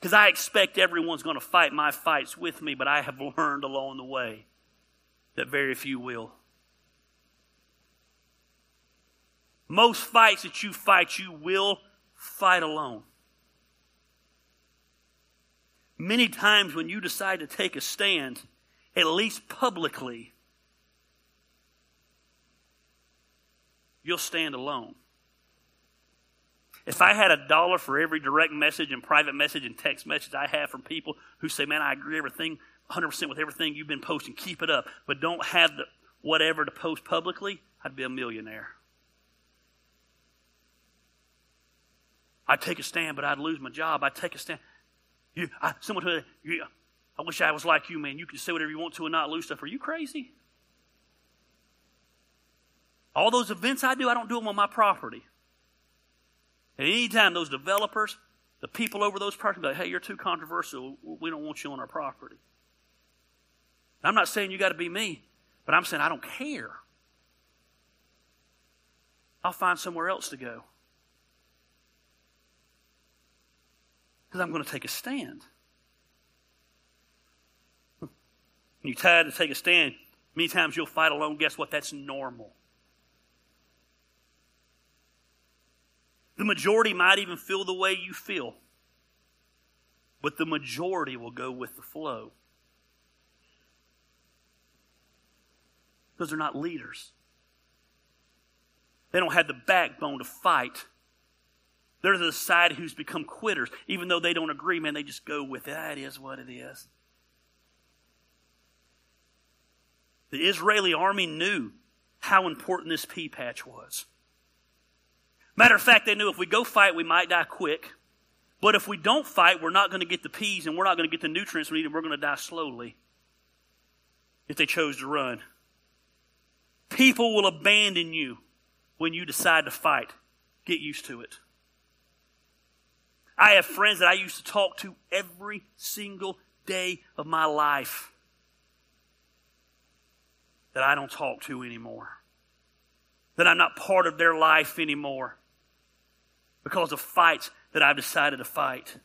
Because I expect everyone's going to fight my fights with me, but I have <laughs> learned along the way that very few will. Most fights that you fight, you will fight alone. Many times when you decide to take a stand, at least publicly, you'll stand alone. If I had a dollar for every direct message and private message and text message I have from people who say, man, I agree everything, 100% with everything you've been posting, keep it up, but don't have the whatever to post publicly, I'd be a millionaire. I'd take a stand, but I'd lose my job. I'd take a stand. You, I, someone who, you, I wish I was like you, man. You can say whatever you want to and not lose stuff. Are you crazy? All those events I do, I don't do them on my property. And anytime those developers, the people over those properties, like, hey, you're too controversial. We don't want you on our property. I'm not saying you got to be me, but I'm saying I don't care. I'll find somewhere else to go. Because I'm going to take a stand. When you're tired to take a stand, many times you'll fight alone. Guess what? That's normal. The majority might even feel the way you feel, but the majority will go with the flow. Because they're not leaders. They don't have the backbone to fight. They're the side who's become quitters. Even though they don't agree, man, they just go with it. Ah, that is what it is. The Israeli army knew how important this pea patch was. Matter of fact, they knew if we go fight, we might die quick. But if we don't fight, we're not going to get the peas and we're not going to get the nutrients we need and we're going to die slowly if they chose to run. People will abandon you when you decide to fight. Get used to it. I have friends that I used to talk to every single day of my life that I don't talk to anymore. That I'm not part of their life anymore because of fights that I've decided to fight.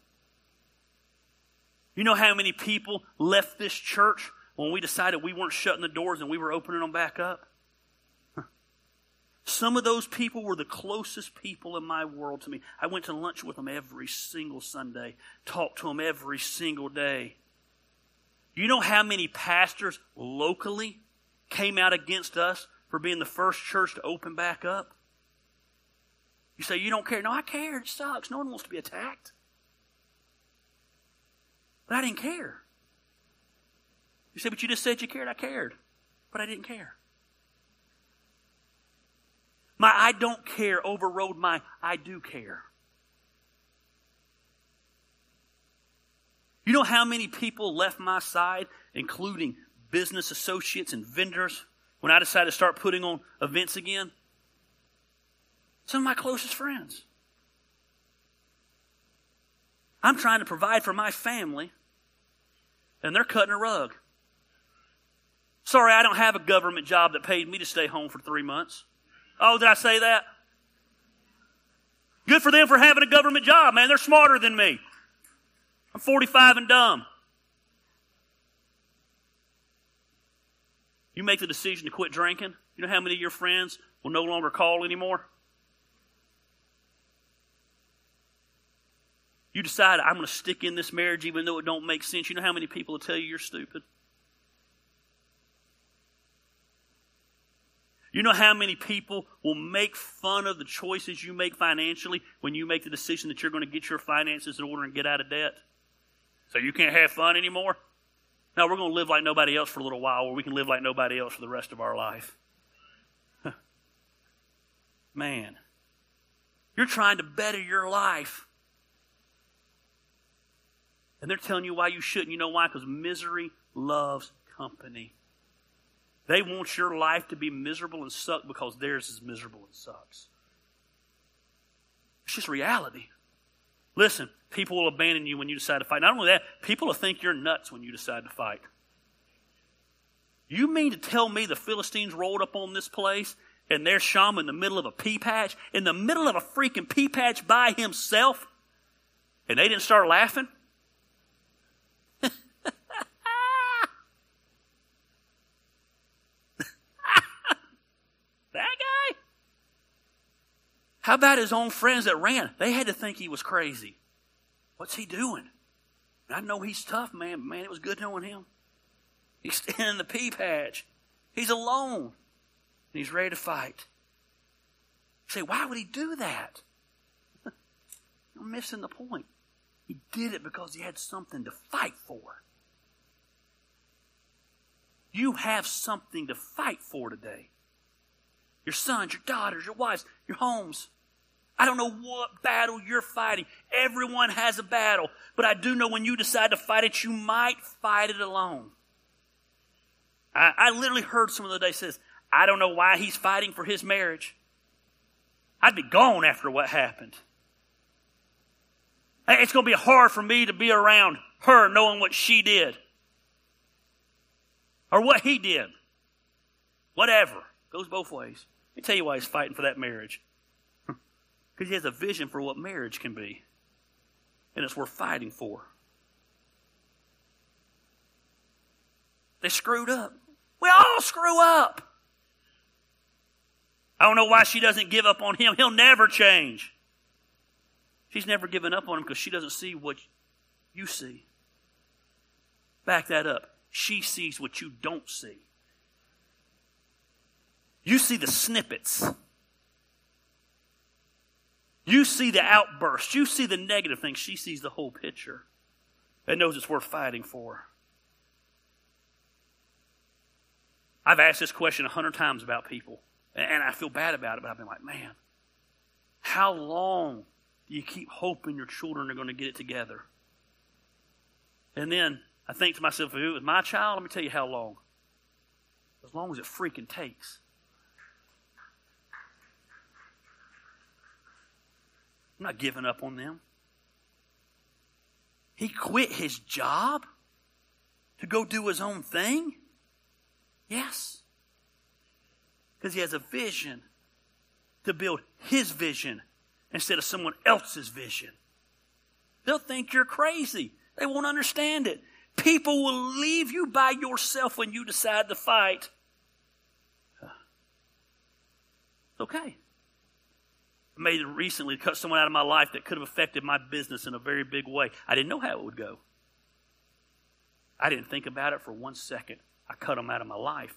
You know how many people left this church when we decided we weren't shutting the doors and we were opening them back up? Some of those people were the closest people in my world to me. I went to lunch with them every single Sunday, talked to them every single day. You know how many pastors locally came out against us for being the first church to open back up? You say, You don't care. No, I care. It sucks. No one wants to be attacked. But I didn't care. You say, But you just said you cared. I cared. But I didn't care. My I don't care overrode my I do care. You know how many people left my side, including business associates and vendors, when I decided to start putting on events again? Some of my closest friends. I'm trying to provide for my family, and they're cutting a rug. Sorry, I don't have a government job that paid me to stay home for three months. Oh, did I say that? Good for them for having a government job, man. They're smarter than me. I'm 45 and dumb. You make the decision to quit drinking. You know how many of your friends will no longer call anymore? You decide, I'm going to stick in this marriage even though it don't make sense. You know how many people will tell you you're stupid? You know how many people will make fun of the choices you make financially when you make the decision that you're going to get your finances in order and get out of debt? So you can't have fun anymore? No, we're going to live like nobody else for a little while, or we can live like nobody else for the rest of our life. Man, you're trying to better your life. And they're telling you why you shouldn't. You know why? Because misery loves company. They want your life to be miserable and suck because theirs is miserable and sucks. It's just reality. Listen, people will abandon you when you decide to fight. Not only that, people will think you're nuts when you decide to fight. You mean to tell me the Philistines rolled up on this place and there's Shammah in the middle of a pea patch, in the middle of a freaking pea patch by himself, and they didn't start laughing? How about his own friends that ran? They had to think he was crazy. What's he doing? I know he's tough, man, but man, it was good knowing him. He's standing in the pea patch. He's alone. And he's ready to fight. You say, why would he do that? <laughs> I'm missing the point. He did it because he had something to fight for. You have something to fight for today. Your sons, your daughters, your wives, your homes. I don't know what battle you're fighting. Everyone has a battle. But I do know when you decide to fight it, you might fight it alone. I, I literally heard someone the other day says, I don't know why he's fighting for his marriage. I'd be gone after what happened. It's going to be hard for me to be around her knowing what she did or what he did. Whatever. Goes both ways. Let me tell you why he's fighting for that marriage. Because he has a vision for what marriage can be. And it's worth fighting for. They screwed up. We all screw up. I don't know why she doesn't give up on him. He'll never change. She's never given up on him because she doesn't see what you see. Back that up. She sees what you don't see. You see the snippets. You see the outburst, You see the negative things. She sees the whole picture and knows it's worth fighting for. I've asked this question a hundred times about people, and I feel bad about it, but I've been like, man, how long do you keep hoping your children are going to get it together? And then I think to myself, if it was my child, let me tell you how long. As long as it freaking takes. I'm not giving up on them. He quit his job to go do his own thing? Yes. Because he has a vision to build his vision instead of someone else's vision. They'll think you're crazy. They won't understand it. People will leave you by yourself when you decide to fight. Okay. Made recently to cut someone out of my life that could have affected my business in a very big way. I didn't know how it would go. I didn't think about it for one second. I cut them out of my life.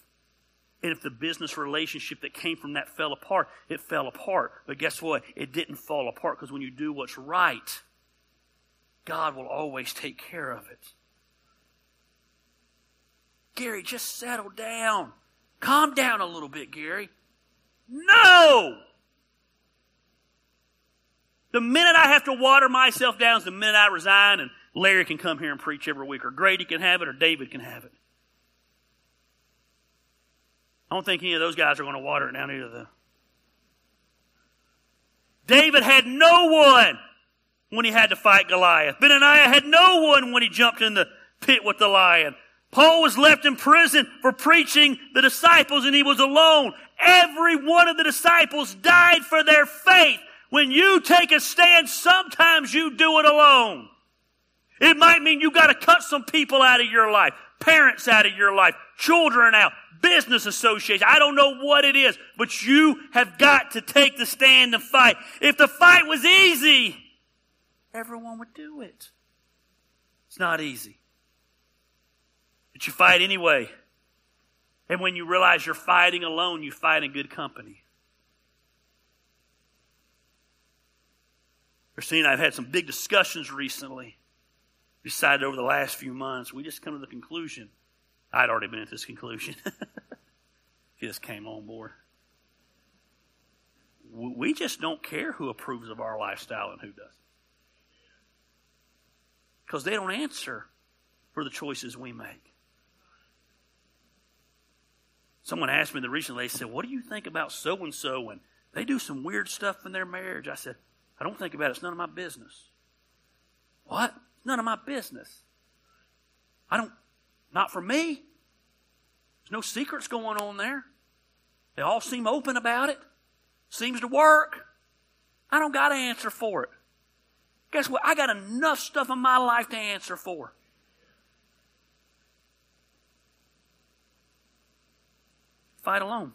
And if the business relationship that came from that fell apart, it fell apart. But guess what? It didn't fall apart because when you do what's right, God will always take care of it. Gary, just settle down. Calm down a little bit, Gary. No! The minute I have to water myself down is the minute I resign and Larry can come here and preach every week, or Grady can have it, or David can have it. I don't think any of those guys are going to water it down either, though. David had no one when he had to fight Goliath. Benaiah had no one when he jumped in the pit with the lion. Paul was left in prison for preaching the disciples and he was alone. Every one of the disciples died for their faith. When you take a stand, sometimes you do it alone. It might mean you got to cut some people out of your life, parents out of your life, children out, business associations. I don't know what it is, but you have got to take the stand and fight. If the fight was easy, everyone would do it. It's not easy. But you fight anyway. And when you realize you're fighting alone, you fight in good company. Christine I've had some big discussions recently. Decided over the last few months, we just come to the conclusion. I'd already been at this conclusion. she <laughs> just came on board. We just don't care who approves of our lifestyle and who doesn't. Because they don't answer for the choices we make. Someone asked me the recently, they said, What do you think about so and so? And they do some weird stuff in their marriage. I said, I don't think about it. It's none of my business. What? None of my business. I don't, not for me. There's no secrets going on there. They all seem open about it. Seems to work. I don't got to answer for it. Guess what? I got enough stuff in my life to answer for. Fight alone.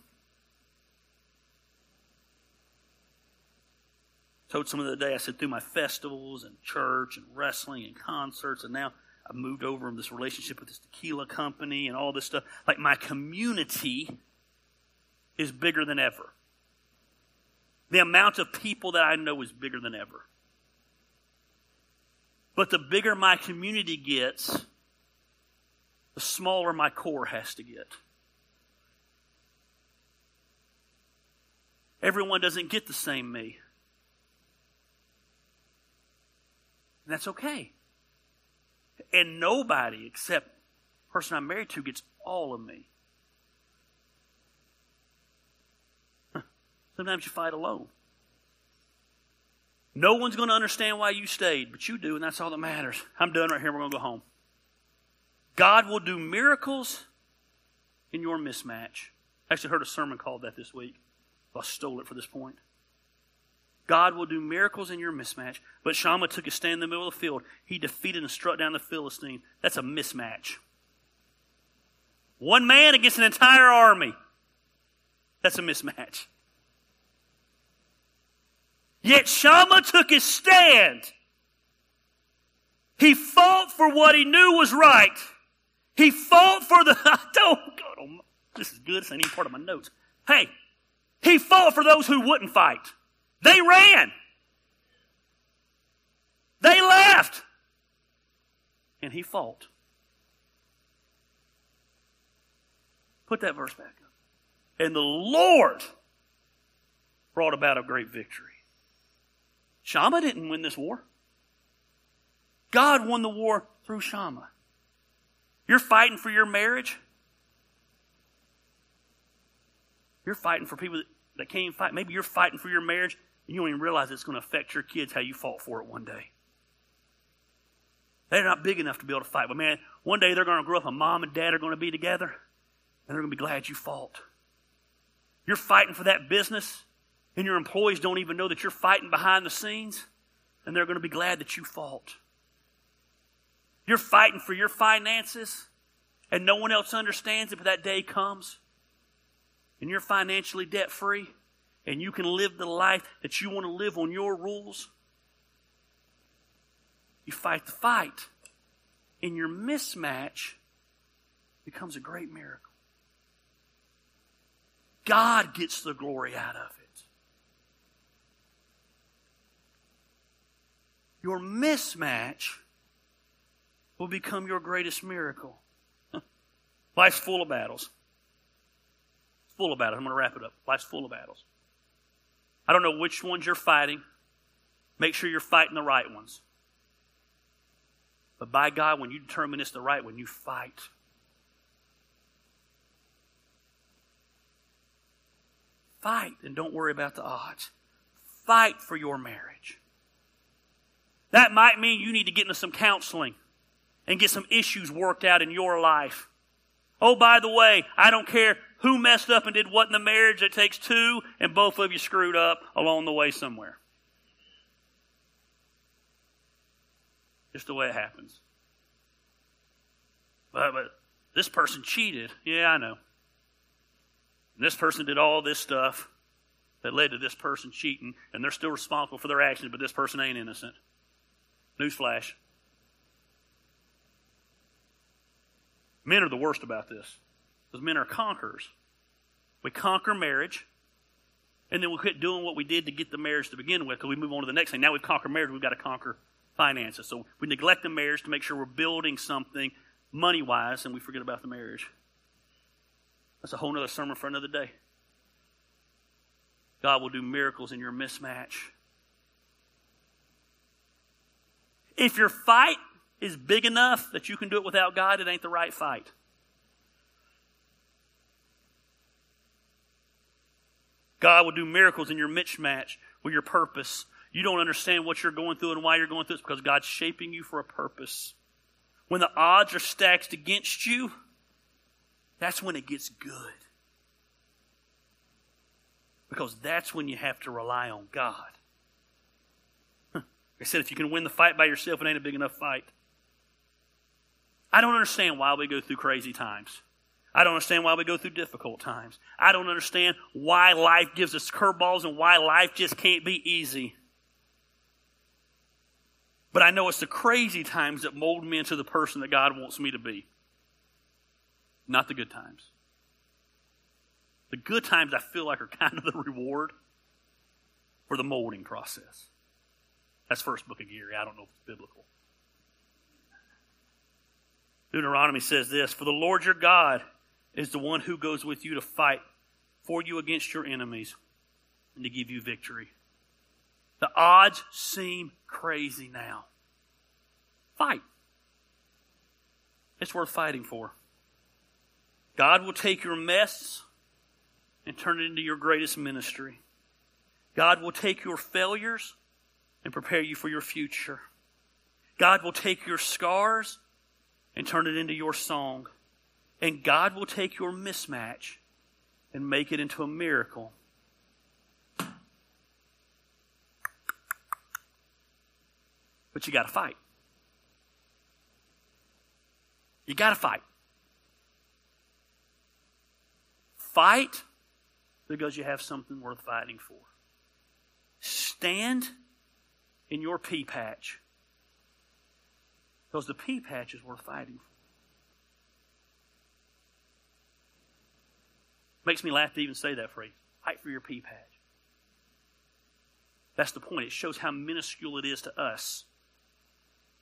Told someone the other day, I said, through my festivals and church and wrestling and concerts, and now I've moved over in this relationship with this tequila company and all this stuff. Like my community is bigger than ever. The amount of people that I know is bigger than ever. But the bigger my community gets, the smaller my core has to get. Everyone doesn't get the same me. And that's okay. And nobody except the person I'm married to gets all of me. Sometimes you fight alone. No one's going to understand why you stayed, but you do, and that's all that matters. I'm done right here. We're going to go home. God will do miracles in your mismatch. I actually heard a sermon called that this week. I stole it for this point. God will do miracles in your mismatch. But Shammah took a stand in the middle of the field. He defeated and struck down the Philistine. That's a mismatch. One man against an entire army. That's a mismatch. Yet Shammah took his stand. He fought for what he knew was right. He fought for the. <laughs> I don't. God, oh this is good. This ain't even part of my notes. Hey, he fought for those who wouldn't fight. They ran. They left. And he fought. Put that verse back up. And the Lord brought about a great victory. Shammah didn't win this war. God won the war through Shammah. You're fighting for your marriage. You're fighting for people that, that can't even fight. Maybe you're fighting for your marriage and you don't even realize it's going to affect your kids how you fought for it one day. They're not big enough to be able to fight. But man, one day they're going to grow up and mom and dad are going to be together and they're going to be glad you fought. You're fighting for that business and your employees don't even know that you're fighting behind the scenes and they're going to be glad that you fought. You're fighting for your finances and no one else understands it, but that day comes and you're financially debt free and you can live the life that you want to live on your rules, you fight the fight. And your mismatch becomes a great miracle. God gets the glory out of it. Your mismatch will become your greatest miracle. <laughs> Life's full of battles full of battles. I'm going to wrap it up. Life's full of battles. I don't know which ones you're fighting. Make sure you're fighting the right ones. But by God, when you determine it's the right one, you fight. Fight and don't worry about the odds. Fight for your marriage. That might mean you need to get into some counseling and get some issues worked out in your life. Oh, by the way, I don't care who messed up and did what in the marriage. It takes two, and both of you screwed up along the way somewhere. Just the way it happens. But, but this person cheated. Yeah, I know. And this person did all this stuff that led to this person cheating, and they're still responsible for their actions, but this person ain't innocent. Newsflash. Men are the worst about this because men are conquerors. We conquer marriage, and then we quit doing what we did to get the marriage to begin with because we move on to the next thing. Now we've conquered marriage, we've got to conquer finances. So we neglect the marriage to make sure we're building something money wise, and we forget about the marriage. That's a whole other sermon for another day. God will do miracles in your mismatch. If your fight is big enough that you can do it without God, it ain't the right fight. God will do miracles in your mismatch with your purpose. You don't understand what you're going through and why you're going through. It's because God's shaping you for a purpose. When the odds are stacked against you, that's when it gets good. Because that's when you have to rely on God. I said, if you can win the fight by yourself, it ain't a big enough fight. I don't understand why we go through crazy times. I don't understand why we go through difficult times. I don't understand why life gives us curveballs and why life just can't be easy. But I know it's the crazy times that mold me into the person that God wants me to be, not the good times. The good times I feel like are kind of the reward for the molding process. That's first book of Gary. I don't know if it's biblical. Deuteronomy says this For the Lord your God is the one who goes with you to fight for you against your enemies and to give you victory. The odds seem crazy now. Fight. It's worth fighting for. God will take your mess and turn it into your greatest ministry. God will take your failures and prepare you for your future. God will take your scars and turn it into your song. And God will take your mismatch and make it into a miracle. But you got to fight. You got to fight. Fight because you have something worth fighting for. Stand in your pea patch because the pea patch is worth fighting for. Makes me laugh to even say that phrase. Fight for your pea patch. That's the point. It shows how minuscule it is to us,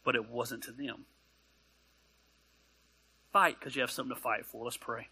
but it wasn't to them. Fight because you have something to fight for. Let's pray.